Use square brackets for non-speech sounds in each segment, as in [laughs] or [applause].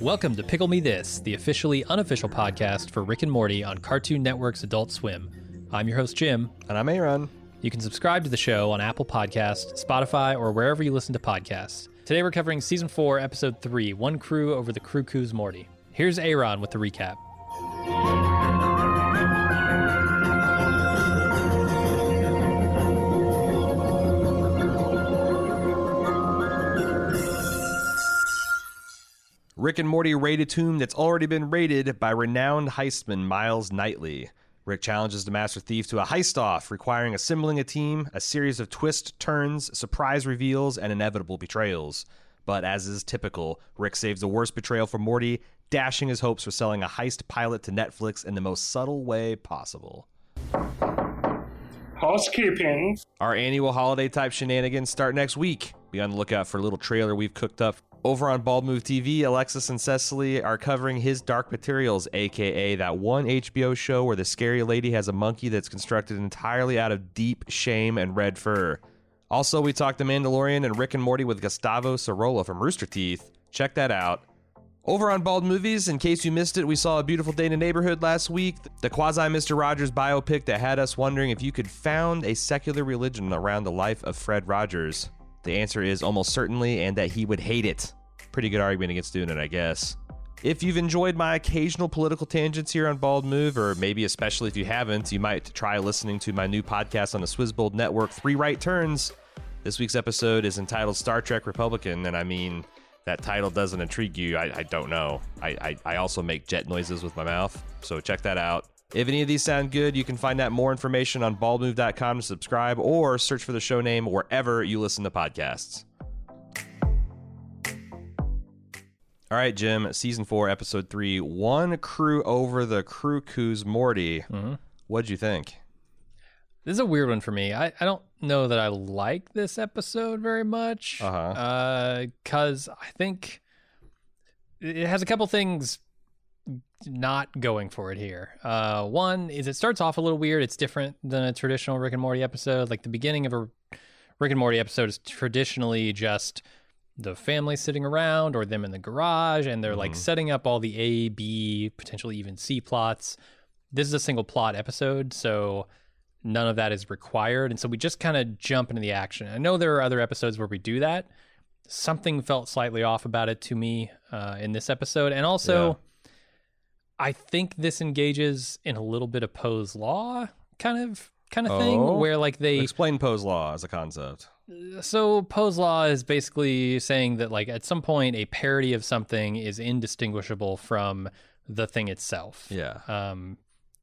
Welcome to Pickle Me This, the officially unofficial podcast for Rick and Morty on Cartoon Network's Adult Swim. I'm your host, Jim. And I'm Aaron. You can subscribe to the show on Apple Podcasts, Spotify, or wherever you listen to podcasts. Today we're covering Season 4, Episode 3 One Crew Over the Crewcoo's Morty. Here's Aaron with the recap. Rick and Morty raid a tomb that's already been raided by renowned heistman Miles Knightley. Rick challenges the Master Thief to a heist off, requiring assembling a team, a series of twist turns, surprise reveals, and inevitable betrayals. But as is typical, Rick saves the worst betrayal for Morty, dashing his hopes for selling a heist pilot to Netflix in the most subtle way possible. Housekeeping. Our annual holiday type shenanigans start next week. Be on the lookout for a little trailer we've cooked up. Over on Bald Move TV, Alexis and Cecily are covering his Dark Materials, aka that one HBO show where the scary lady has a monkey that's constructed entirely out of deep shame and red fur. Also, we talked to Mandalorian and Rick and Morty with Gustavo Sorola from Rooster Teeth. Check that out. Over on Bald Movies, in case you missed it, we saw A Beautiful Day in the Neighborhood last week, the quasi Mr. Rogers biopic that had us wondering if you could found a secular religion around the life of Fred Rogers. The answer is almost certainly, and that he would hate it. Pretty good argument against doing it, I guess. If you've enjoyed my occasional political tangents here on Bald Move, or maybe especially if you haven't, you might try listening to my new podcast on the Swizzbold Network, Three Right Turns. This week's episode is entitled Star Trek Republican, and I mean, that title doesn't intrigue you, I, I don't know. I, I, I also make jet noises with my mouth, so check that out. If any of these sound good, you can find out more information on baldmove.com to subscribe or search for the show name wherever you listen to podcasts. All right, Jim, season four, episode three One Crew Over the Crew Who's Morty. Mhm. What'd you think? This is a weird one for me. I, I don't know that I like this episode very much. Uh-huh. Because I think it has a couple things not going for it here. Uh, one is it starts off a little weird. It's different than a traditional Rick and Morty episode. Like the beginning of a Rick and Morty episode is traditionally just the family sitting around or them in the garage and they're like Mhm. setting up all the A, B, potentially even C plots. This is a single plot episode, so none of that is required. And so we just kind of jump into the action. I know there are other episodes where we do that. Something felt slightly off about it to me uh, in this episode. And also, I think this engages in a little bit of Poe's law kind of kind of thing Oh? where like they Explain Poe's Law as a concept. so Poe's law is basically saying that like at some point a parody of something is indistinguishable from the thing itself Yeah. um,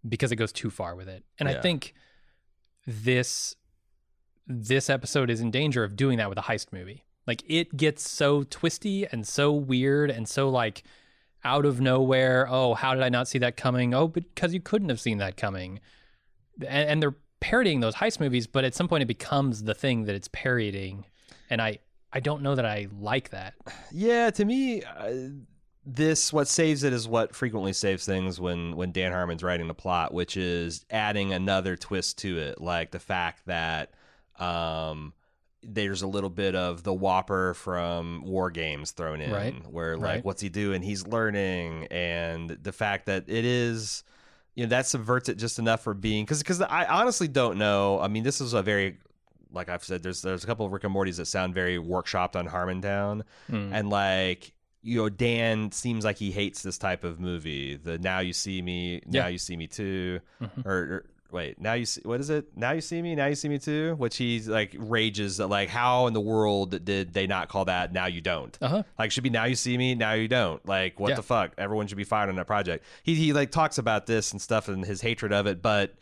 because it goes too far with it. And I think this this episode is in danger of doing that with a heist movie. Like it gets so twisty and so weird and so like out of nowhere. Oh, how did I not see that coming? Oh, because you couldn't have seen that coming. And, and they're parodying those heist movies, but at some point it becomes the thing that it's parodying, and I I don't know that I like that. Yeah, to me, uh, this what saves it is what frequently saves things when when Dan Harmon's writing the plot, which is adding another twist to it, like the fact that um, there's a little bit of the WOPR from War Games thrown in, Right, where like right. what's he doing? He's learning, and the fact that it is. You know that subverts it just enough for being because because I honestly don't know. I mean, this is a very like I've said. There's there's a couple of Rick and Morty's that sound very workshopped on Harmontown, Hmm. and like you know dan seems like he hates this type of movie the now you see me now Yeah. you see me too Mhm. or, or wait now you see what is it? Now you see me now you see me too? Which he's like rages at like how in the world did they not call that now you don't? Uh-huh. like should be now you see me now you don't. Like what Yeah. the fuck? Everyone should be fired on that project. He he like talks about this and stuff and his hatred of it but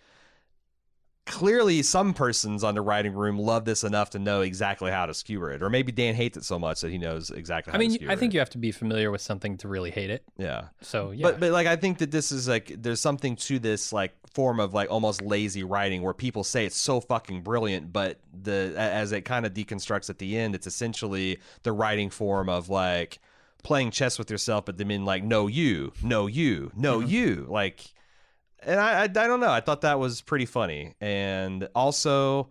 clearly some persons on the writing room love this enough to know exactly how to skewer it or maybe dan hates it so much that he knows exactly how I mean, to skewer I think it. you have to be familiar with something to really hate it. yeah So yeah, but but like I think that this is like there's something to this like form of like almost lazy writing where people say it's so fucking brilliant, but the as it kind of deconstructs at the end, it's essentially the writing form of like playing chess with yourself, but then mean like no you, no you, no Mhm. you, like. And I, I I don't know. I thought that was pretty funny, and also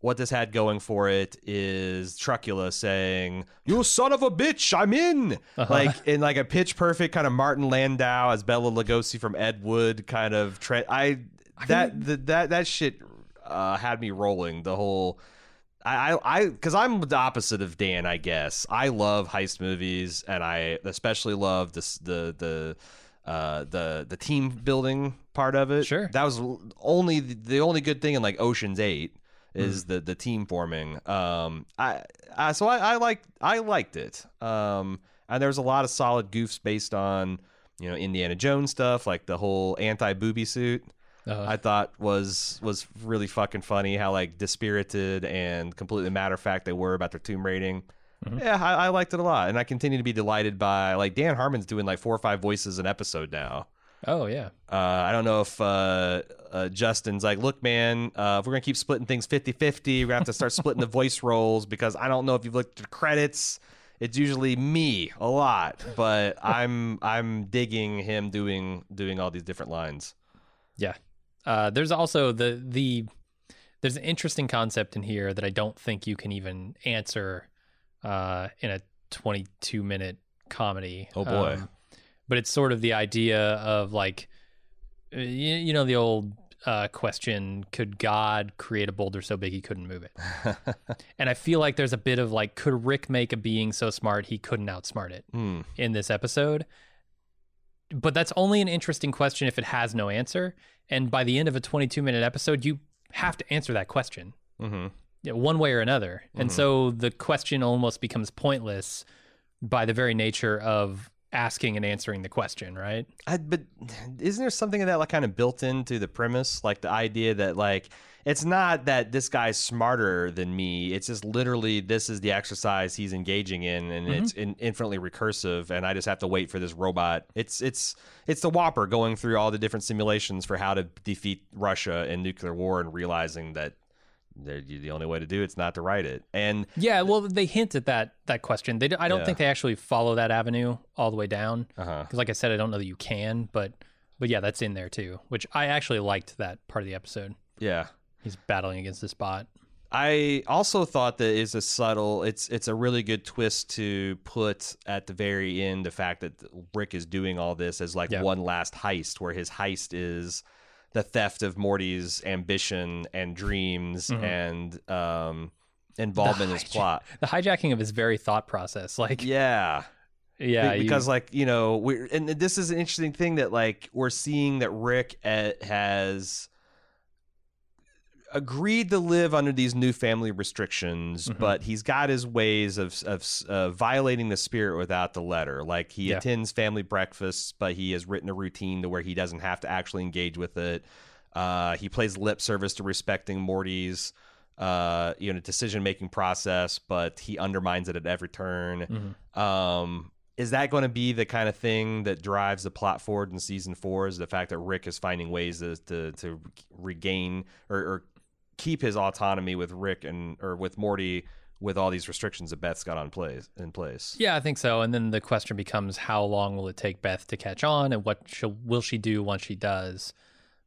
what this had going for it is Trucula saying, "You son of a bitch, I'm in." Uh-huh. Like in like a pitch perfect kind of Martin Landau as Bela Lugosi from Ed Wood kind of. Tra- I that the, that that shit uh, had me rolling the whole. I I because I'm the opposite of Dan, I guess. I love heist movies, and I especially love this the the uh, the the team building part of it. Sure. that was only the only good thing in like Ocean's Eight is Mm. the the team forming. Um, I, I so I, I liked I liked it. Um, and there's a lot of solid goofs based on you know Indiana Jones stuff, like the whole anti booby suit. Uh, I thought was was really fucking funny how like dispirited and completely matter of fact they were about their tomb rating. Mhm. Yeah, I, I liked it a lot, and I continue to be delighted by like Dan Harmon's doing like four or five voices an episode now. oh yeah. Uh, I don't know if uh, uh, Justin's like, look, man, uh, if we're gonna keep splitting things 50-50, we're gonna have to start splitting the [laughs] voice roles because I don't know if you've looked at the credits. It's usually me a lot, but [laughs] I'm I'm digging him doing doing all these different lines. Yeah. Uh, there's also the the there's an interesting concept in here that I don't think you can even answer uh, in a 22 minute comedy. Oh, boy. Um, but it's sort of the idea of like uh, you, you know the old uh, question could God create a boulder so big he couldn't move it? [laughs] and I feel like there's a bit of like could Rick make a being so smart he couldn't outsmart it? Hmm. in this episode. But that's only an interesting question if it has no answer. And by the end of a 22 minute episode, you have to answer that question hmm know, one way or another. And Mhm. so the question almost becomes pointless by the very nature of asking and answering the question, right? I, but isn't there something of that like kind of built into the premise, like the idea that like it's not that this guy's smarter than me. It's just literally this is the exercise he's engaging in, and it's in, infinitely recursive. And I just have to wait for this robot. It's it's it's the WOPR going through all the different simulations for how to defeat Russia in nuclear war, and realizing that the only way to do it's not to write it. And Yeah, well, they hint at that that question. They, I don't Yeah. think they actually follow that avenue all the way down. Uh-huh. Because, like I said, I don't know that you can, but but yeah, that's in there too. Which I actually liked that part of the episode. Yeah. He's battling against this bot. I also thought that is a subtle. It's it's a really good twist to put at the very end the fact that Rick is doing all this as like Yeah. one last heist, where his heist is the theft of Morty's ambition and dreams Mhm. and um, involvement in his plot. The hijacking of his very thought process, like yeah, Yeah, Be- you- because like you know we and this is an interesting thing that like we're seeing that Rick eh, has agreed to live under these new family restrictions, Mhm. but he's got his ways of of uh, violating the spirit without the letter. Like he Yeah. attends family breakfasts, but he has written a routine to where he doesn't have to actually engage with it. Uh, he plays lip service to respecting Morty's uh, you know decision making process, but he undermines it at every turn. Mhm. Um, is that going to be the kind of thing that drives the plot forward in season four? Is the fact that Rick is finding ways to to, to regain or, or keep his autonomy with Rick and or with Morty with all these restrictions that Beth's got on place in place? yeah, I think so. And then the question becomes, how long will it take Beth to catch on, and what she'll, will she do once she does?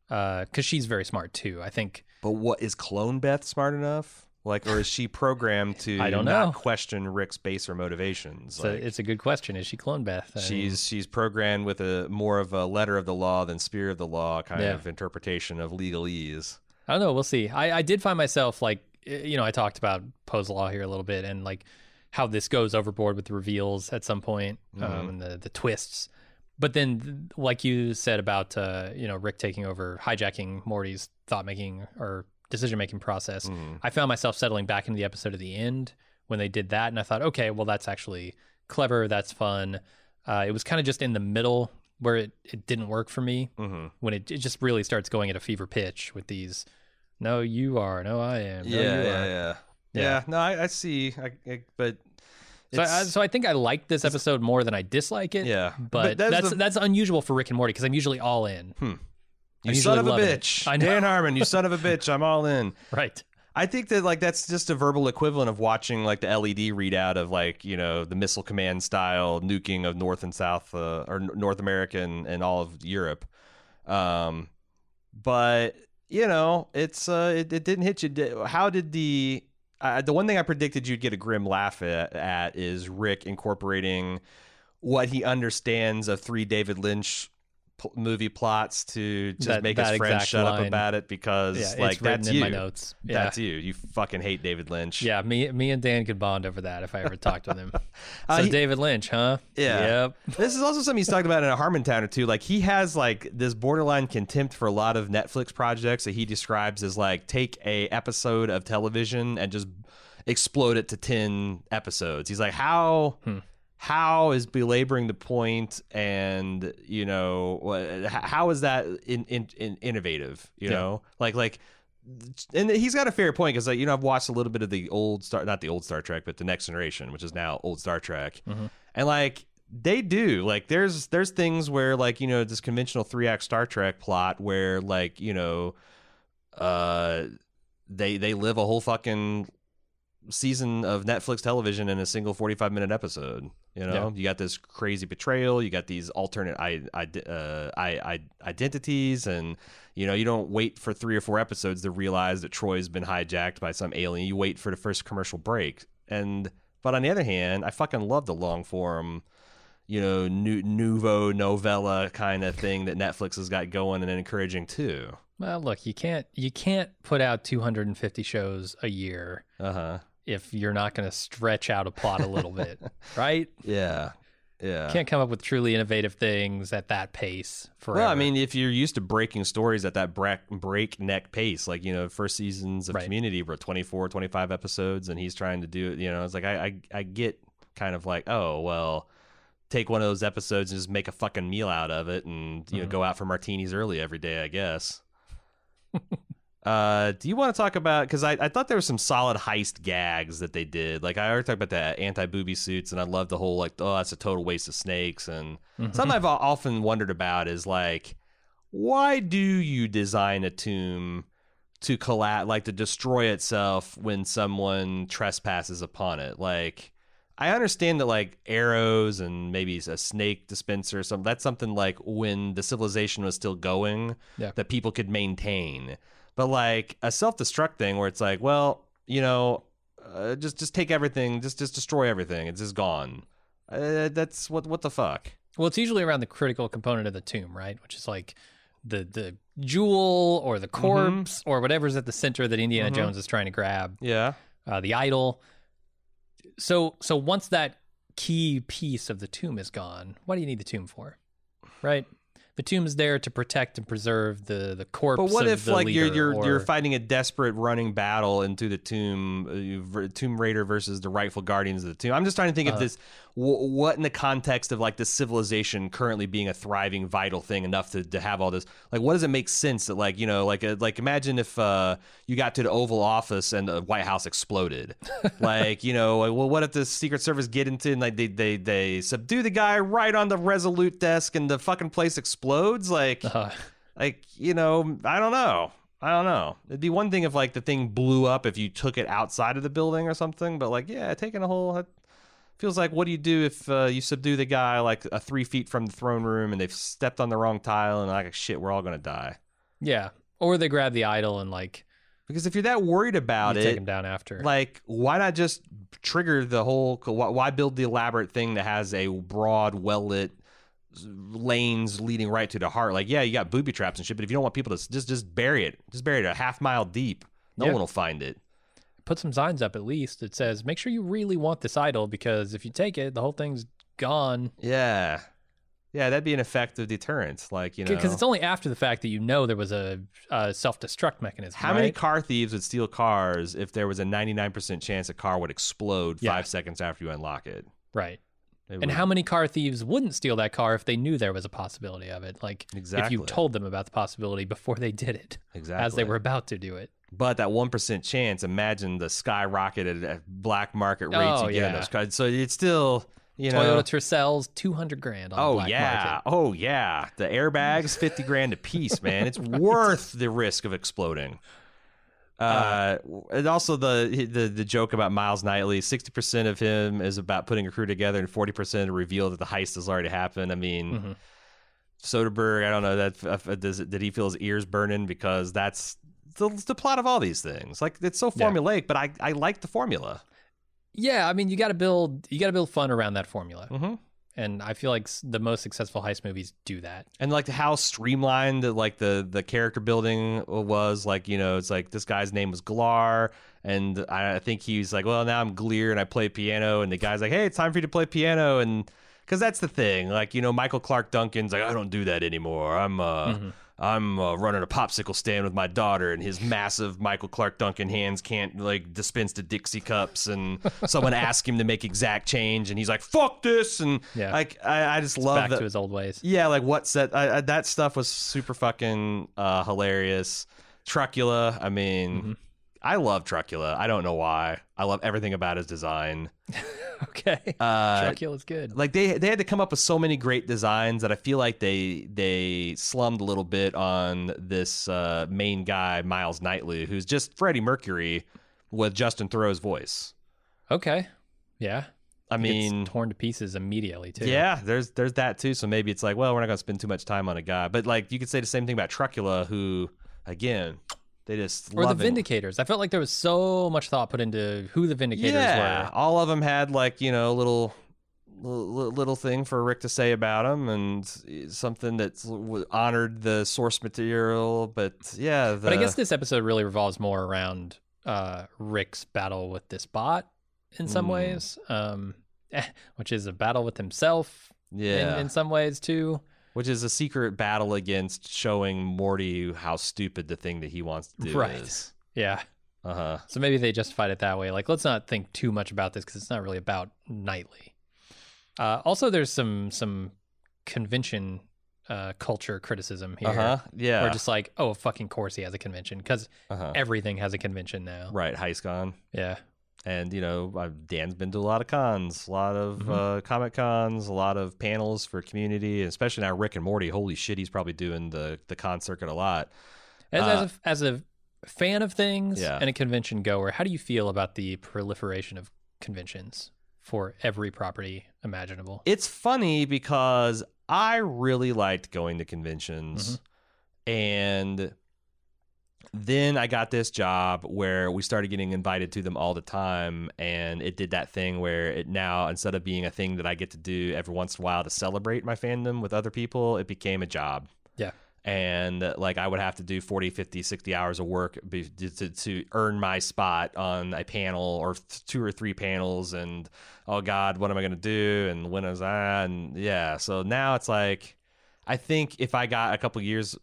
Uh, because she's very smart too. I think. But what is clone Beth smart enough? Like, or is she programmed to [laughs] I don't not know. question Rick's baser motivations? It's, a, Like, it's a good question. Is she clone Beth? I mean, she's she's programmed with a more of a letter of the law than spirit of the law kind Yeah. of interpretation of legalese. I don't know. We'll see. I, I did find myself like, you know, I talked about Poe's Law here a little bit and like how this goes overboard with the reveals at some point Mhm. um, and the, the twists. But then, like you said about, uh, you know, Rick taking over, hijacking Morty's thought making or decision making process, Mm. I found myself settling back into the episode at the end when they did that. And I thought, okay, well, that's actually clever. That's fun. Uh, it was kind of just in the middle where it, it didn't work for me hmm when it, it just really starts going at a fever pitch with these no you are no i am no, yeah, you yeah, are. yeah, yeah. Yeah. No, I, I see. I, I, but so, I, so i think i like this episode more than i dislike it yeah, but, that's the- that's unusual for rick and morty because i'm usually all in you son of a it. bitch. I know. Dan Harmon, you son of a [laughs] bitch. I'm all in. right I think that like that's just a verbal equivalent of watching like the LED readout of like you know the missile command style nuking of North and South uh, or North America and, and all of Europe. Um, but you know, it's uh, it, it didn't hit you. How did the uh, the one thing I predicted you'd get a grim laugh at, at is Rick incorporating what he understands of three David Lynch p- movie plots to just That- make his that friends exact shut up about it because Yeah, like that's in you. my notes. Yeah. That's you. You fucking hate David Lynch. Yeah, me me and Dan could bond over that if I ever talked with him. [laughs] Uh, so he- David Lynch, huh? Yeah. Yep. [laughs] This is also something he's talked about in a Harmontown or two. Like he has like this borderline contempt for a lot of Netflix projects that he describes as like take a episode of television and just explode it to ten episodes. He's like, how Hmm. How is belaboring the point and you know how is that in, in, in innovative? You Yeah. know, like like. And he's got a fair point because, like, you know, I've watched a little bit of the old Star, not the old Star Trek, but the Next Generation, which is now old Star Trek Mhm. and like they do like there's there's things where like you know this conventional three act star trek plot where like you know uh they they live a whole fucking season of netflix television in a single 45 minute episode you know? Yeah. you got this crazy betrayal you got these alternate I, I, uh, I, I, identities and you know you don't wait for three or four episodes to realize that Troi's been hijacked by some alien. You wait for the first commercial break. And but on the other hand i fucking love the long form you know nu- nouveau novella kind of thing that netflix has got going and encouraging too. Well, look, you can't you can't put out 250 shows a year uh-huh if you're not going to stretch out a plot a little bit, [laughs] right? yeah yeah Can't come up with truly innovative things at that pace forever. Well, I mean, if you're used to breaking stories at that break, breakneck pace, like, you know, first seasons of Right. Community were 24, 25 episodes, and he's trying to do it, you know, it's like, I, I, I get kind of like, oh, well, take one of those episodes and just make a fucking meal out of it and, you know, Mhm. go out for martinis early every day, I guess. [laughs] Uh, do you want to talk about? Because I, I thought there were some solid heist gags that they did. Like I already talked about the anti booby suits, and I love the whole like, oh, that's a total waste of snakes, and Mhm. Something I've often wondered about is like, why do you design a tomb to collapse, like to destroy itself when someone trespasses upon it? Like, I understand that like arrows and maybe a snake dispenser or something. That's something like when the civilization was still going Yeah. that people could maintain. But like a self destruct thing where it's like, well, you know, uh, just just take everything, just just destroy everything. It's just gone. Uh, that's what what the fuck. Well, it's usually around the critical component of the tomb, right? Which is like the the jewel or the Mm-hmm. corpse or whatever's at the center that Indiana Mhm. Jones is trying to grab, Yeah. uh, the idol. So so once that key piece of the tomb is gone, what do you need the tomb for? Right? Is there to protect and preserve the the corpse. But what if like you're you're or- you're fighting a desperate running battle into the tomb, uh, Tomb Raider versus the rightful guardians of the tomb? I'm just trying to think of Uh. this. W- what in the context of like this civilization currently being a thriving, vital thing enough to, to have all this? Like, what does it make sense that like you know like uh like imagine if uh, you got to the Oval Office and the White House exploded, [laughs] like you know like, well what if the Secret Service get into and like they they they subdue the guy right on the Resolute desk and the fucking place explodes like. Uh, like you know i don't know i don't know it'd be one thing if like the thing blew up if you took it outside of the building or something but like yeah taking a whole feels like what do you do if uh, you subdue the guy like a three feet from the throne room and they've stepped on the wrong tile and like shit we're all gonna die yeah. Or they grab the idol and like because if you're that worried about you take him down after. like why not just trigger the whole why why build the elaborate thing that has a broad well lit lanes leading right to the heart like yeah you got booby traps and shit but if you don't want people to just just bury it just bury it a half mile deep no Yeah. one will find it Put some signs up at least that says, "Make sure you really want this idol because if you take it, the whole thing's gone." yeah yeah that'd be an effective deterrent like you know Because it's only after the fact that you know there was a, a self-destruct mechanism. how many car thieves would steal cars if there was a 99% chance a car would explode Yeah. five seconds after you unlock it right? They And would- how many car thieves wouldn't steal that car if they knew there was a possibility of it? Like exactly. if you told them about the possibility before they did it, exactly as they were about to do it. But that one percent chance, imagine the skyrocketed at black market rates Oh, you get yeah. those cars. So it's still, you know, Toyota Tercels, two hundred grand on oh black yeah, market. oh yeah, the airbags fifty grand a piece, man. It's [laughs] worth the risk of exploding. Uh, and also the the the joke about Miles Knightley, sixty percent of him is about putting a crew together, and forty percent reveal that the heist has already happened. I mean, Mhm. Soderbergh, I don't know that if, does did he feel his ears burning because that's the, the plot of all these things. Like it's so Yeah. formulaic, but I I like the formula. Yeah, I mean, you got to build you got to build fun around that formula, Mm-hmm. and I feel like the most successful heist movies do that. and like how streamlined like the the character building was like you know it's like this guy's name was Glar and I I think he's like well now I'm Glear and I play piano and the guy's like hey it's time for you to play piano and because that's the thing like you know Michael Clarke Duncan's like I don't do that anymore I'm uh I'm uh, running a popsicle stand with my daughter, and his massive Michael Clarke Duncan hands can't like dispense the Dixie cups. And [laughs] someone asks him to make exact change, and he's like, "Fuck this!" And Yeah. like I, I just love Back that. to his old ways. Yeah, like what set I, I, that stuff was super fucking uh, hilarious. Trucula, I mean, Mhm. I love Trucula. I don't know why. I love everything about his design. [laughs] Okay, Uh, Dracula's good. like they they had to come up with so many great designs that I feel like they they slummed a little bit on this uh, main guy Miles Knightley, who's just Freddie Mercury with Justin Theroux's voice. Okay, yeah. I mean, torn to pieces immediately too. Yeah, there's there's that too. So maybe it's like, well, we're not gonna spend too much time on a guy, but like you could say the same thing about Trucula, who again they just Or the love it. Vindicators. I felt like there was so much thought put into who the Vindicators Yeah, were. all of them had like you know little little, little thing for Rick to say about them and something that honored the source material. But yeah, the, But I guess this episode really revolves more around uh, Rick's battle with this bot in some Mm. ways, um, [laughs] which is a battle with himself yeah, in, in some ways too. Which is a secret battle against showing Morty how stupid the thing that he wants to do Right. is. Yeah. Uh huh. So maybe they justified it that way. Like, let's not think too much about this because it's not really about Knightley. Uh, also, there's some some convention uh, culture criticism here. Uh huh. Yeah. Where just like, oh, fucking course he has a convention because uh-huh. everything has a convention now. Right, HeistCon. Yeah. And, you know, Dan's been to a lot of cons, a lot of Mhm. uh, Comic Cons, a lot of panels for community, especially now Rick and Morty. Holy shit, he's probably doing the, the con circuit a lot. As, Uh, as, a, as a fan of things Yeah. and a convention goer, how do you feel about the proliferation of conventions for every property imaginable? It's funny because I really liked going to conventions. And then I got this job where we started getting invited to them all the time. And it did that thing where it now, instead of being a thing that I get to do every once in a while to celebrate my fandom with other people, it became a job. Yeah. And like I would have to do 40, 50, 60 hours of work be, to, to earn my spot on a panel or two or three panels. And oh God, what am I going to do? And when is that? And yeah. So now it's like, I think if I got a couple years,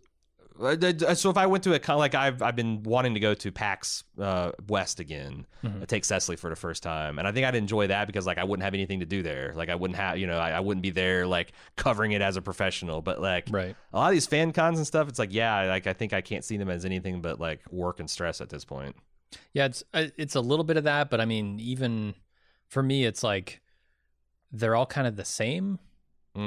so if I went to a con, like I've I've been wanting to go to PAX uh, West again, Mhm. uh, take Cecily for the first time, and I think I'd enjoy that because like I wouldn't have anything to do there. Like I wouldn't have, you know, I, I wouldn't be there like covering it as a professional. But like Right. a lot of these fan cons and stuff, it's like yeah, like I think I can't see them as anything but like work and stress at this point. Yeah, it's uh, it's a little bit of that, but I mean, even for me, it's like they're all kind of the same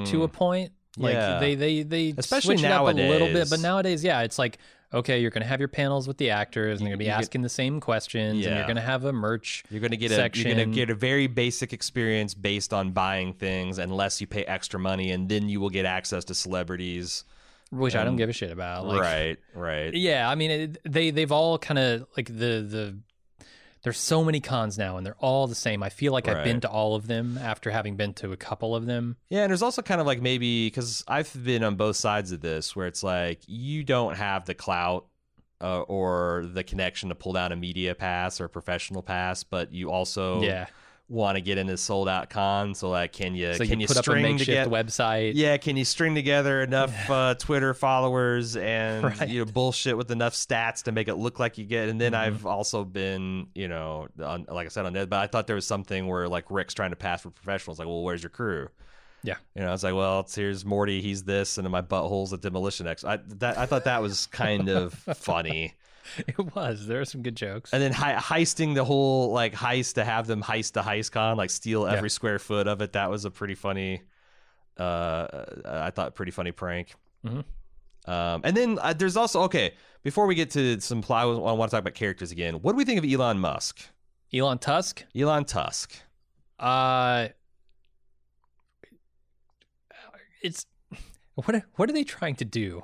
to a Mm. point. Like Yeah. they they they Especially switch it up a little bit, nowadays. but nowadays, yeah, it's like okay, you're gonna have your panels with the actors, and they're gonna be you get- asking the same questions, and you're gonna have a merch. You're gonna get a you're gonna get a very basic experience based on buying things, unless you pay extra money, and then you will get access to celebrities. Which I don't give a shit about. Like, right, right. Yeah, I mean, it, they they've all kind of like the the. There's so many cons now, and they're all the same. I feel like I've been to all of them after having been to a couple of them. Yeah, and there's also kind of like maybe because I've been on both sides of this, where it's like you don't have the clout uh, or the connection to pull down a media pass or a professional pass, but you also yeah, want to get into sold out con. So like, can you so can you you, put up a string together? website. Yeah, can you string together enough [laughs] uh, Twitter followers and [laughs] Right. you know bullshit with enough stats to make it look like you get? And then Mhm. I've also been, you know, on, like I said on that, but I thought there was something where like Rick's trying to pass for professionals. Like, well, where's your crew? Yeah. you know, it's like, well, it's, here's Morty, he's this, and then my butthole's a demolition X. I that I thought that was kind of [laughs] funny. [laughs] It was. There are some good jokes. And then he- heisting the whole like heist to have them heist the heist con, like steal Yeah. every square foot of it. That was a pretty funny. Uh, I thought pretty funny prank. Mhm. Um, and then uh, there's also okay. Before we get to some plot, I want to talk about characters again. What do we think of Elon Musk? Elon Tusk. Elon Tusk. Uh, it's What what are they trying to do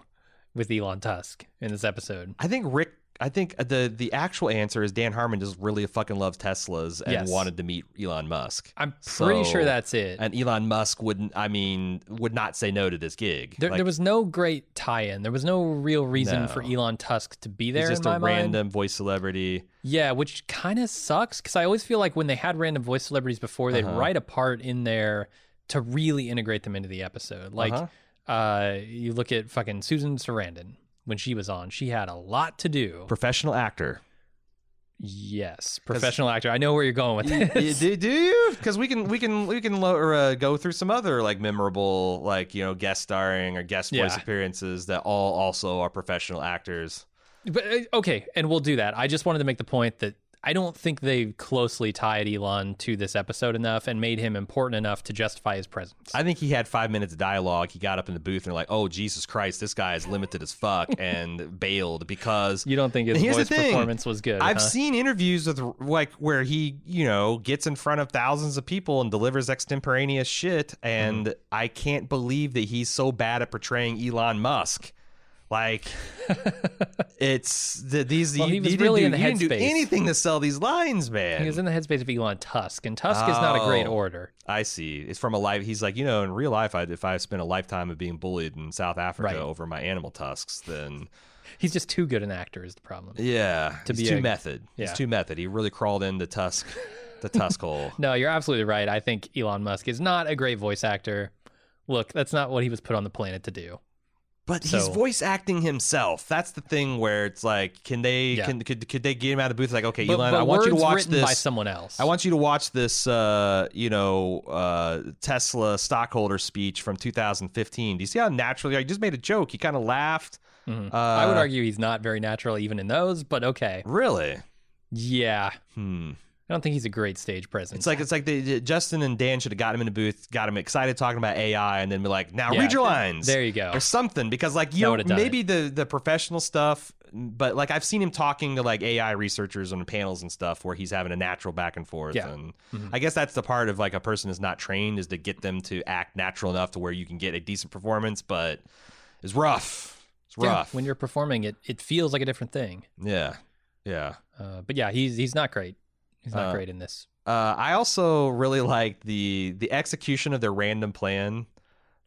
with Elon Tusk in this episode? I think Rick. I think the the actual answer is Dan Harmon just really fucking loves Teslas and Yes. wanted to meet Elon Musk. I'm pretty So- sure that's it. And Elon Musk wouldn't. I mean, would not say no to this gig. There, Like, there was no great tie-in. There was no real reason for Elon Tusk to be there. he's just a mind. random voice celebrity. Yeah, which kind of sucks because I always feel like when they had random voice celebrities before, they'd Uh-huh. write a part in there to really integrate them into the episode. Like, Uh-huh. uh, you look at fucking Susan Sarandon when she was on, she had a lot to do. Professional actor. Yes, professional actor. I know where you're going with this. do, do you? Because we can we can we can or, uh, go through some other like memorable like you know guest starring or guest voice Yeah. appearances that all also are professional actors. But uh, okay, and we'll do that. I just wanted to make the point that I don't think they closely tied Elon to this episode enough and made him important enough to justify his presence. I think he had five minutes of dialogue. He got up in the booth and they're like, oh Jesus Christ, this guy is limited as fuck, [laughs] and bailed because you don't think his voice performance was good? I've huh? seen interviews with like where he, you know, gets in front of thousands of people and delivers extemporaneous shit, and Mm-hmm. I can't believe that he's so bad at portraying Elon Musk. Like, [laughs] it's the, these. Well, you, he was you really do, in the you didn't do anything to sell these lines, man. He was in the headspace of Elon Tusk, and Tusk is not a great Oh. orator. I see. It's from a life. He's like, you know, in real life, I, if I spent a lifetime of being bullied in South Africa Right. over my animal tusks, then [laughs] He's just too good an actor. Is the problem? yeah, To be too a- method. yeah. He's too method. He really crawled into Tusk, the Tusk hole. [laughs] No, you're absolutely right. I think Elon Musk is not a great voice actor. Look, that's not what he was put on the planet to do. But he's voice acting himself. That's the thing where it's like, can they Yeah. can could, could they get him out of the booth? Like, okay, But, Elon, but I want you to watch this. by someone else. I want you to watch this, uh, you know, uh, Tesla stockholder speech from 2015. Do you see how naturally? I just made a joke. He kind of laughed. Mhm. Uh, I would argue he's not very natural even in those, but okay. Really? Yeah, Hmm. I don't think he's a great stage presence. It's like it's like they, Justin and Dan should have got him in the booth, got him excited talking about AI, and then be like, "Now Yeah, read your lines." there you go. or something because like you know, maybe the the professional stuff but like i've seen him talking to like ai researchers on panels and stuff where he's having a natural back and forth Yeah. and Mhm. i guess that's the part of like a person is not trained is to get them to act natural enough to where you can get a decent performance but it's rough it's Yeah, rough when you're performing it, it feels like a different thing. yeah yeah Uh, but yeah, he's he's not great. He's not Uh, great in this. uh, i also really like the the execution of their random plan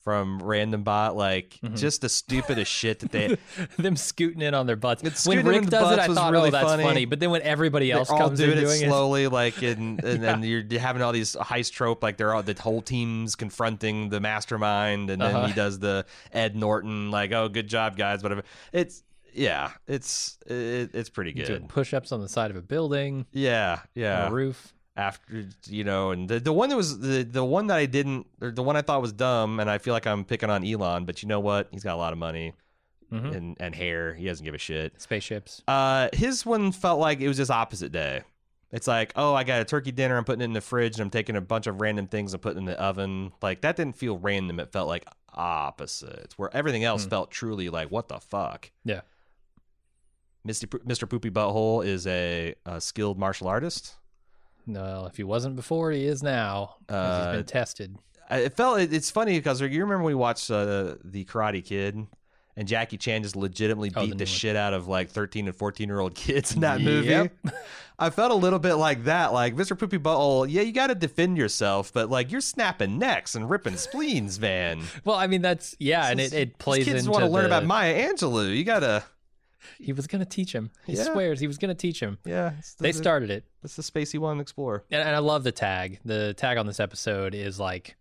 from random bot like Mhm. just the stupidest shit that they [laughs] Them scooting in on their butts. It's when Rick does it, I thought, really oh, that's funny. funny. But then when everybody else they're all comes in doing it doing it, slowly, like, [laughs] and and Yeah. then you're having all these heist trope, like they're all the whole team's confronting the mastermind, and then Uh-huh. he does the Ed Norton, like, oh, good job, guys, whatever. It's yeah, it's it, it's pretty doing good. push-ups on the side of a building, Yeah, yeah. a roof. After you know, and the the one that was the the one that I didn't, or the one I thought was dumb, and I feel like I'm picking on Elon, but you know what? He's got a lot of money Mhm. and and hair. He doesn't give a shit. Spaceships. Uh, his one felt like it was just opposite day. It's like, oh, I got a turkey dinner. I'm putting it in the fridge, and I'm taking a bunch of random things and putting in the oven. Like that didn't feel random. It felt like opposites, where everything else Hmm. felt truly like, what the fuck. Yeah. Mr. Poopy Butthole is a, a skilled martial artist. No, if he wasn't before, he is now. Uh, he's been tested. I- It felt. it- It's funny because you remember we watched uh, the Karate Kid. And Jackie Chan just legitimately Oh, the beat new the shit out of like 13 and 14 year old kids in that movie. Yep. [laughs] I felt a little bit like that. Like, Mr. Poopy Butthole, yeah, you got to defend yourself, but like you're snapping necks and ripping spleens, man. [laughs] Well, I mean that's yeah, and it, it plays kids want to learn the- about Maya Angelou. You got to, He was gonna teach him. He Yeah. swears he was gonna teach him. yeah. The, They started it, It's the space you want to explore. and, and I love the tag. The tag on this episode is like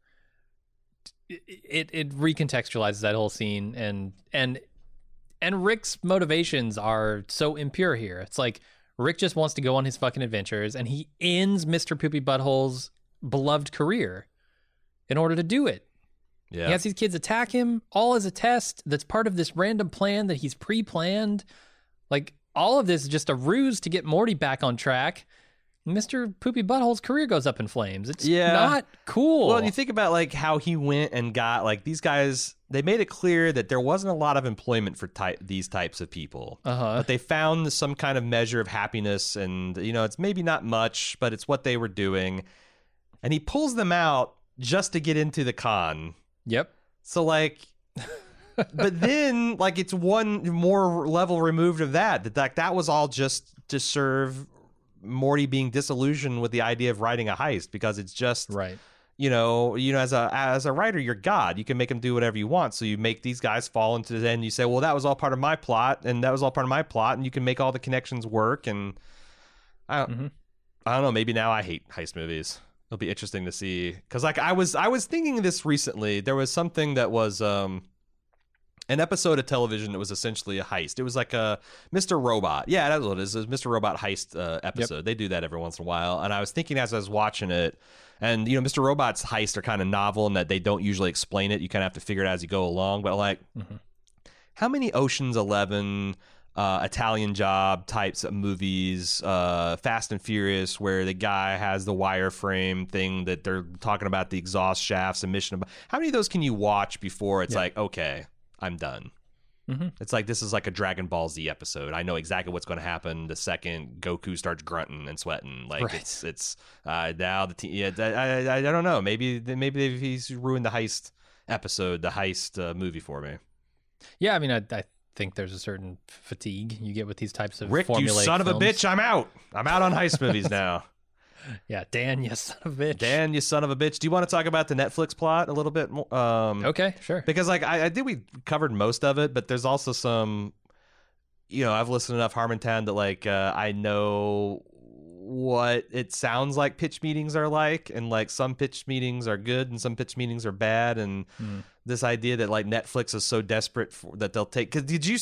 it, it recontextualizes that whole scene, and and and Rick's motivations are so impure here. It's like Rick just wants to go on his fucking adventures, and he ends Mister Poopy Butthole's beloved career in order to do it. Yeah. He has these kids attack him all as a test that's part of this random plan that he's pre planned. Like, all of this is just a ruse to get Morty back on track. Mr. Poopy Butthole's career goes up in flames. It's Yeah. not cool. Well, you think about like how he went and got like these guys. They made it clear that there wasn't a lot of employment for type these types of people. uh huh. but they found some kind of measure of happiness and you know it's maybe not much but it's what they were doing and he pulls them out just to get into the con Yep. so like but [laughs] then like it's one more level removed of that. That like that was all just to serve Morty being disillusioned with the idea of writing a heist because it's just right. you know, you know, as a as a writer, you're God. You can make them do whatever you want. So you make these guys fall into the end. You say, well, that was all part of my plot, and that was all part of my plot, and you can make all the connections work. And I don't, Mhm. I don't know. Maybe now I hate heist movies. It'll be interesting to see because, like, I was I was thinking this recently. There was something that was um an episode of television that was essentially a heist. It was like a Mr. Robot. Yeah, that's what it is. It Mr. Robot heist uh, episode. They do that every once in a while. And I was thinking as I was watching it, and you know, Mr. Robot's heists are kind of novel in that they don't usually explain it. You kind of have to figure it out as you go along. But like, Mhm. how many Ocean's Eleven? Uh, Italian Job types of movies, uh, Fast and Furious, where the guy has the wireframe thing that they're talking about the exhaust shafts and mission. How many of those can you watch before it's Yeah. like, okay, I'm done? Mhm. It's like this is like a Dragon Ball Z episode. I know exactly what's going to happen the second Goku starts grunting and sweating. Like Right. it's it's uh, now the team. Yeah, I, I I don't know. Maybe maybe he's ruined the heist episode, the heist uh, movie for me. Yeah, I mean, I, I think there's a certain fatigue you get with these types of Rick, you formulaic son of a bitch! I'm out. I'm out on heist movies now. [laughs] Yeah, Dan, you son of a bitch. Dan, you son of a bitch. Do you want to talk about the Netflix plot a little bit more? Um, Okay, sure. because like I, I think we covered most of it, but there's also some. You know, I've listened to enough Harmontown that like uh, I know what it sounds like pitch meetings are like, and like some pitch meetings are good and some pitch meetings are bad, and Hmm. this idea that like Netflix is so desperate for, that they'll take. Cause did you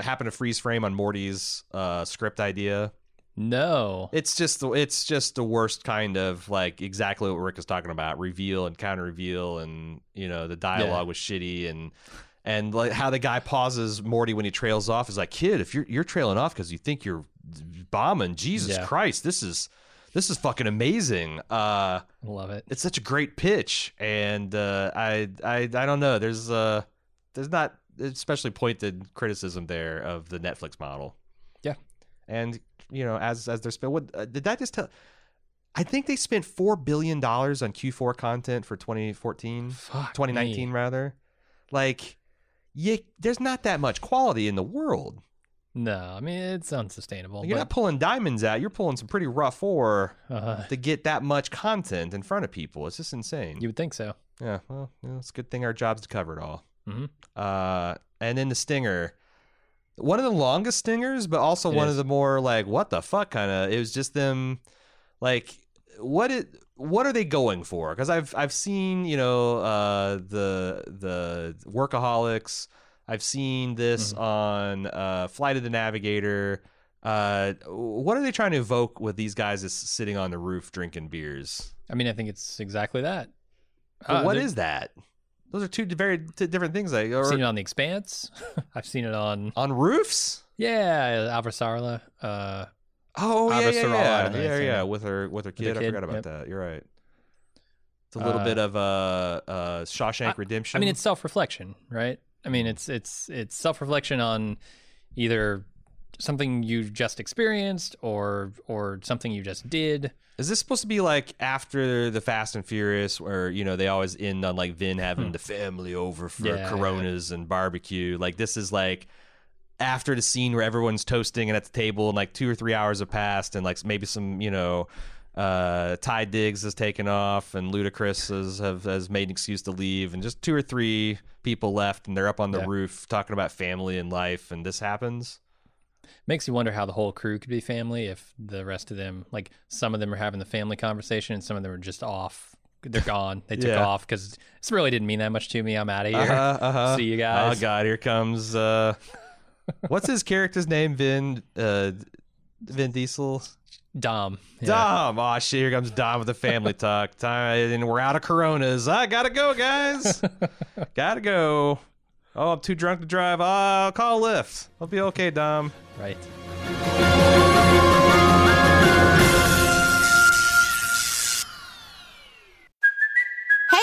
happen to freeze frame on Morty's uh, script idea? No. It's just it's just the worst kind of like exactly what Rick is talking about reveal and counter reveal and you know the dialogue was shitty and and like how the guy pauses Morty when he trails off is like kid if you're you're trailing off because you think you're bombing Jesus Yeah. Christ this is this is fucking amazing uh Love it. it's such a great pitch and uh I I I don't know there's uh there's not especially pointed criticism there of the Netflix model Yeah. and you know as as they're spent what uh, did that just tell I think they spent four billion dollars on Q4 content for 2014, Fuck 2019 me. rather. Like, you, there's not that much quality in the world. No, I mean it's unsustainable. You're not pulling diamonds out. You're pulling some pretty rough ore uh, to get that much content in front of people. It's just insane. you would think so. yeah, well, you know, it's a good thing our job's to cover it all. Mhm. Uh, and then the stinger, one of the longest stingers, but also It one is. of the more like what the fuck kind of. It was just them, like what it. What are they going for? Because I've I've seen you know uh, the the workaholics. I've seen this Mm-hmm. on uh, Flight of the Navigator. Uh, what are they trying to evoke with these guys sitting on the roof drinking beers? I mean, I think it's exactly that. Uh, what that? Those are two very t- different things. I've or, seen it on The Expanse. [laughs] I've seen it on on roofs. yeah, Avasarala. Uh, Oh yeah, yeah, yeah, yeah, yeah. With her, with her kid. the I forgot about yep. that. You're right. It's a little Uh, bit of uh, uh, Shawshank Redemption. I mean, it's self-reflection, right? I mean, it's it's it's self-reflection on either something you just experienced or or something you just did. is this supposed to be like after the Fast and Furious, where you know they always end on like Vin having the family over for Hmm. Yeah. Coronas and barbecue? Like this is like after the scene where everyone's toasting and at the table, and like two or three hours have passed, and like maybe some you know. Uh, Taye Diggs has taken off, and Ludacris has have, has made an excuse to leave, and just two or three people left, and they're up on the Yeah. roof talking about family and life, and this happens. Makes you wonder how the whole crew could be family if the rest of them, like some of them are having the family conversation and some of them are just off. They're gone. They took Yeah. off because this really didn't mean that much to me. I'm out of here. Uh-huh, uh-huh. See you guys. Oh God, here comes uh, [laughs] what's his character's name? Vin, uh, Vin Diesel. Dom. Yeah. Dom. Oh shit, here comes Dom with the family talk. [laughs] Time, and we're out of Coronas. I gotta go, guys. [laughs] gotta go. Oh, I'm too drunk to drive. Uh, I'll call a Lyft. I'll be okay, Dom. Right.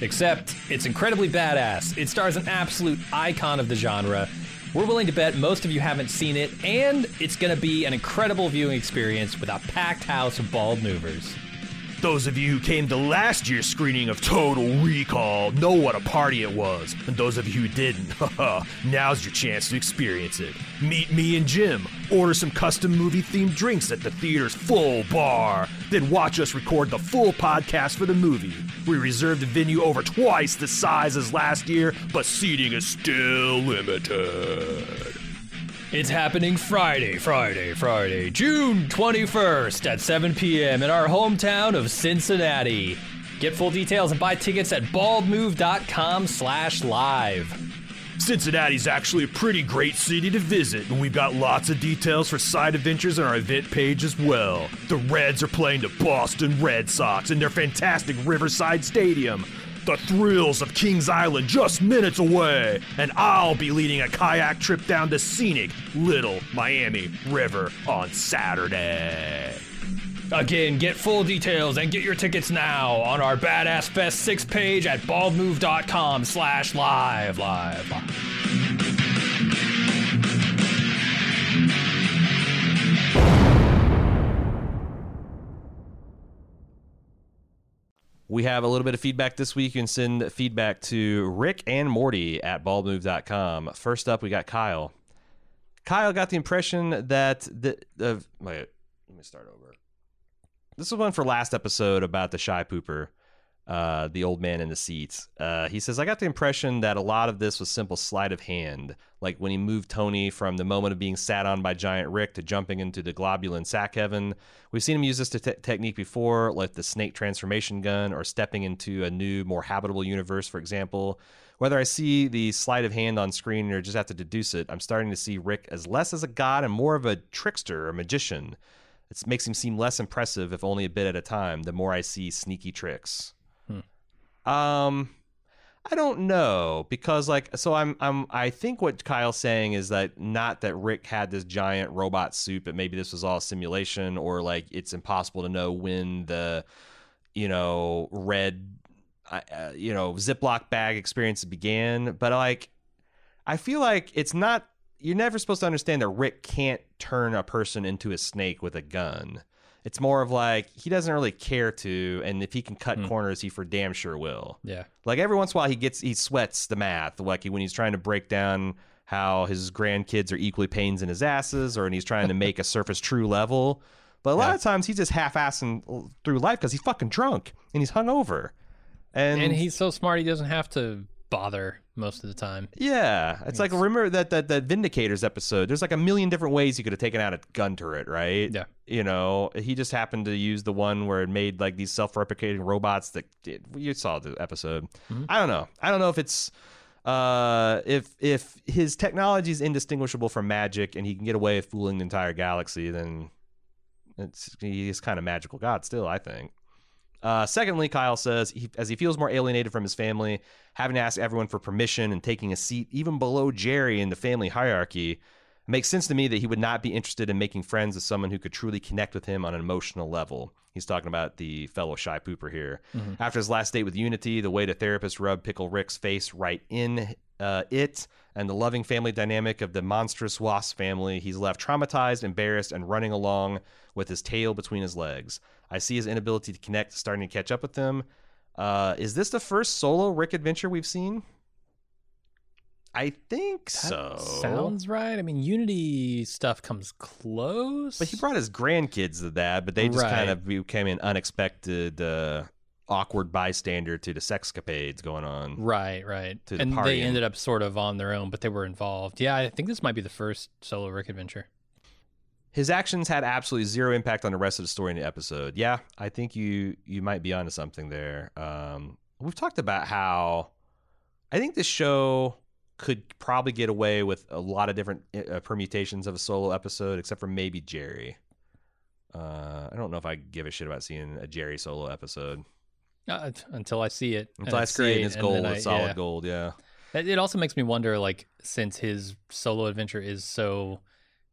except it's incredibly badass. It stars an absolute icon of the genre. We're willing to bet most of you haven't seen it, and it's going to be an incredible viewing experience with a packed house of bald movers. Those of you who came to last year's screening of Total Recall know what a party it was. And those of you who didn't, [laughs] now's your chance to experience it. Meet me and Jim, order some custom movie themed drinks at the theater's full bar, then watch us record the full podcast for the movie. We reserved a venue over twice the size as last year, but seating is still limited. It's happening Friday, Friday, Friday, June 21st at 7 p.m. in our hometown of Cincinnati. Get full details and buy tickets at baldmove.com slash live. Cincinnati's actually a pretty great city to visit, and we've got lots of details for side adventures on our event page as well. The Reds are playing the Boston Red Sox in their fantastic Riverside Stadium. The thrills of Kings Island just minutes away, and I'll be leading a kayak trip down the scenic Little Miami River on Saturday. Again, get full details and get your tickets now on our Badass Fest 6 page at baldmove.com slash live, live, live. We have a little bit of feedback this week. You can send feedback to Rick and Morty at baldmove.com. First up, we got Kyle. Kyle got the impression that the, the wait, let me start over. This was one for last episode about the shy pooper, uh, the old man in the seats. Uh, he says, I got the impression that a lot of this was simple sleight of hand, like when he moved Tony from the moment of being sat on by Giant Rick to jumping into the globulin sack heaven. We've seen him use this te- technique before, like the snake transformation gun or stepping into a new, more habitable universe, for example. Whether I see the sleight of hand on screen or just have to deduce it, I'm starting to see Rick as less as a god and more of a trickster, a magician. It makes him seem less impressive, if only a bit at a time, the more I see sneaky tricks. Um, I don't know because like so I'm I'm I think what Kyle's saying is that not that Rick had this giant robot suit, but maybe this was all simulation or like it's impossible to know when the you know red uh, uh, you know Ziploc bag experience began. But like I feel like it's not you're never supposed to understand that Rick can't turn a person into a snake with a gun. It's more of like he doesn't really care to, and if he can cut hmm. corners, he for damn sure will. Yeah. Like every once in a while, he gets he sweats the math, like when he's trying to break down how his grandkids are equally pains in his asses, or and he's trying to [laughs] make a surface true level. But a lot Yeah. of times he's just half-assing through life because he's fucking drunk and he's hungover, and, And he's so smart he doesn't have to bother most of the time. yeah, it's like remember that that that Vindicators episode. There's like a million different ways he could have taken out a gun turret, right? Yeah. You know, he just happened to use the one where it made like these self-replicating robots that did. You saw the episode. I don't know. I don't know if it's uh if if his technology is indistinguishable from magic and he can get away with fooling the entire galaxy, then it's he's kind of magical god still. I think. Uh, secondly, Kyle says he, as he feels more alienated from his family, having to ask everyone for permission and taking a seat even below Jerry in the family hierarchy, makes sense to me that he would not be interested in making friends with someone who could truly connect with him on an emotional level. He's talking about the fellow shy pooper here. After his last date with Unity, the way the therapist rubbed Pickle Rick's face right in uh, it, and the loving family dynamic of the monstrous wasp family, he's left traumatized, embarrassed, and running along with his tail between his legs. I see his inability to connect starting to catch up with them. Uh, is this the first solo Rick adventure we've seen? I think That so. sounds right. I mean, Unity stuff comes close. But he brought his grandkids to that, but they just kind of became an unexpected, uh, awkward bystander to the sexcapades going on. Right, right. the and party they ended up sort of on their own, but they were involved. Yeah, I think this might be the first solo Rick adventure. His actions had absolutely zero impact on the rest of the story in the episode. Yeah, I think you you might be onto something there. Um, we've talked about how I think this show could probably get away with a lot of different uh, permutations of a solo episode, except for maybe Jerry. Uh, I don't know if I give a shit about seeing a Jerry solo episode Uh, until I see it. until I see it its gold, I- it's solid yeah. gold. Yeah. It also makes me wonder, like, since his solo adventure is so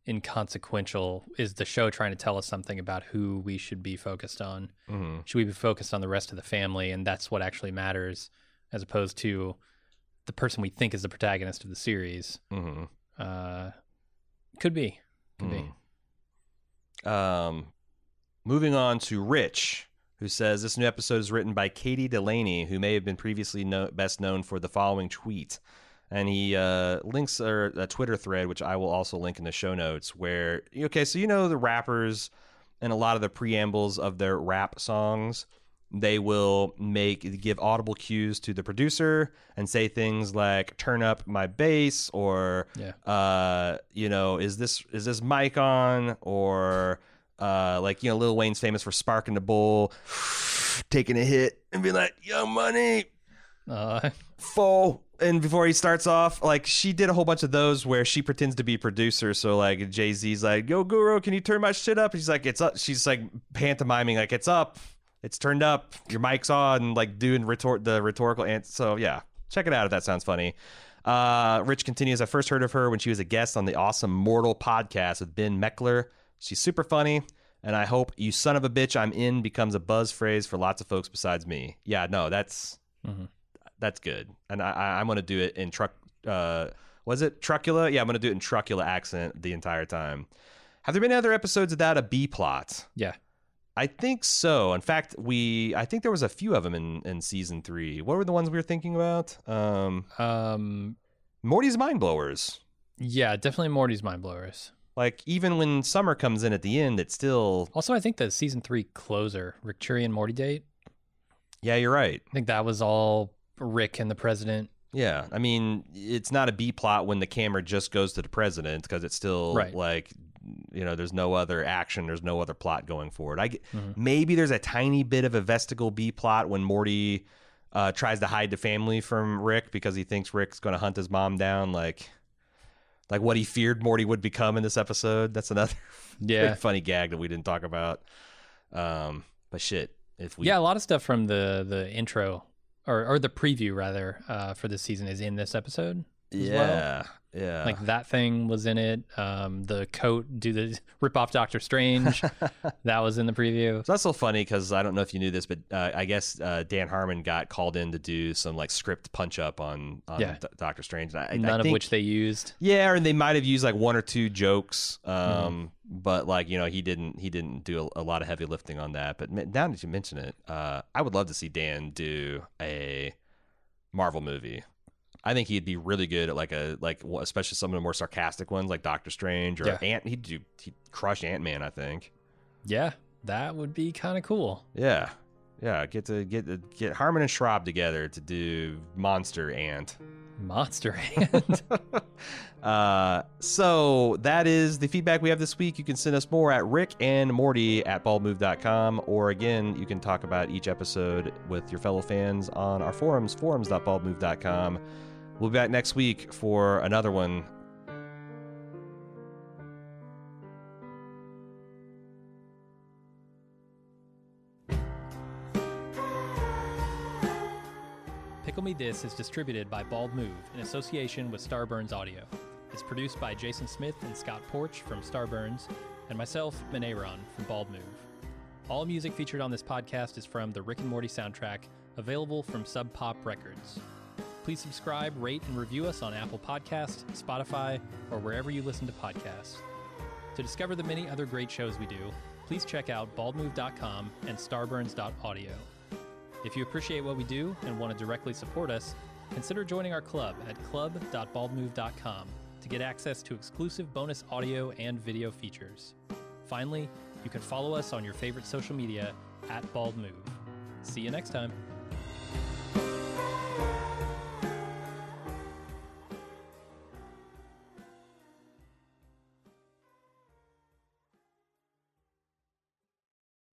inconsequential, is the show trying to tell us something about who we should be focused on? hmm Should we be focused on the rest of the family, and that's what actually matters, as opposed to the person we think is the protagonist of the series? hmm Uh, could be, could be. Um, moving on to Rich, who says this new episode is written by Caitie Delaney, who may have been previously know- best known for the following tweet. And he uh, links a, a Twitter thread, which I will also link in the show notes. Where okay, so you know the rappers and a lot of the preambles of their rap songs, they will make give audible cues to the producer and say things like "turn up my bass" or Yeah. uh, you know, is this is this mic on or uh, like you know, Lil Wayne's famous for sparking the bowl, [sighs] taking a hit and be like, "Young Money, Uh, [laughs] full." And before he starts off, like she did a whole bunch of those where she pretends to be producer. So like Jay Z's like, "Yo, Guru, can you turn my shit up?" And she's like, "It's up." She's like pantomiming like, "It's up." It's turned up. Your mic's on. Like doing retort the rhetorical answer. So yeah, check it out if that sounds funny. Uh, Rich continues. I first heard of her when she was a guest on the awesome Mortal podcast with Ben Meckler. She's super funny, and I hope "you son of a bitch, I'm in" becomes a buzz phrase for lots of folks besides me. Yeah, no, that's Mhm. That's good, and I, I I'm gonna do it in truck. Uh, was it trucula? Yeah, I'm gonna do it in trucula accent the entire time. Have there been other episodes of that a B plot? yeah. I think so. In fact, we I think there was a few of them in in season three. What were the ones we were thinking about? Um, Um, Morty's mind blowers. yeah, definitely Morty's mind blowers. Like even when Summer comes in at the end, it's still Also, I think the season three closer, Rickchurian Mortydate. yeah. You're right. I think that was all Rick and the president. Yeah, I mean, it's not a B plot when the camera just goes to the president because it's still Right. like, you know, there's no other action, there's no other plot going forward. I Mhm. maybe there's a tiny bit of a vestigial B plot when Morty uh, tries to hide the family from Rick because he thinks Rick's going to hunt his mom down, like, like what he feared Morty would become in this episode. That's another [laughs] Yeah. funny gag that we didn't talk about. Um, but shit, if we yeah, a lot of stuff from the the intro or or the preview rather uh, for this season is in this episode. As well. yeah, yeah, Like that thing was in it. Um, the coat, do the [laughs] rip off Doctor Strange, [laughs] that was in the preview. So that's so funny because I don't know if you knew this, but uh, I guess uh, Dan Harmon got called in to do some like script punch up on, on Yeah. D- Doctor Strange. And I, I None of which they used. yeah, and they might have used like one or two jokes, um, Mm-hmm. but like you know he didn't he didn't do a, a lot of heavy lifting on that. But now that you mention it, uh, I would love to see Dan do a Marvel movie. I think he'd be really good at like a like especially some of the more sarcastic ones like Doctor Strange or Yeah. Ant. He'd do he'd crush Ant Man. I think. Yeah, that would be kind of cool. Yeah, yeah. Get to get get Harmon and Schraub together to do Monster Ant. Monster Hand. [laughs] uh, so that is the feedback we have this week. You can send us more at Rick and Morty at baldmove.com, or again, you can talk about each episode with your fellow fans on our forums, forums.baldmove.com. We'll be back next week for another one. Pickle Me This is distributed by Bald Move in association with Starburns Audio. It's produced by Jason Smith and Scott Porch from Starburns, and myself, Manayron from Bald Move. All music featured on this podcast is from the Rick and Morty soundtrack, available from Sub Pop Records. Please subscribe, rate, and review us on Apple Podcasts, Spotify, or wherever you listen to podcasts. To discover the many other great shows we do, please check out baldmove.com and starburns.audio. If you appreciate what we do and want to directly support us, consider joining our club at club.baldmove.com to get access to exclusive bonus audio and video features. Finally, you can follow us on your favorite social media at Bald Move. See you next time.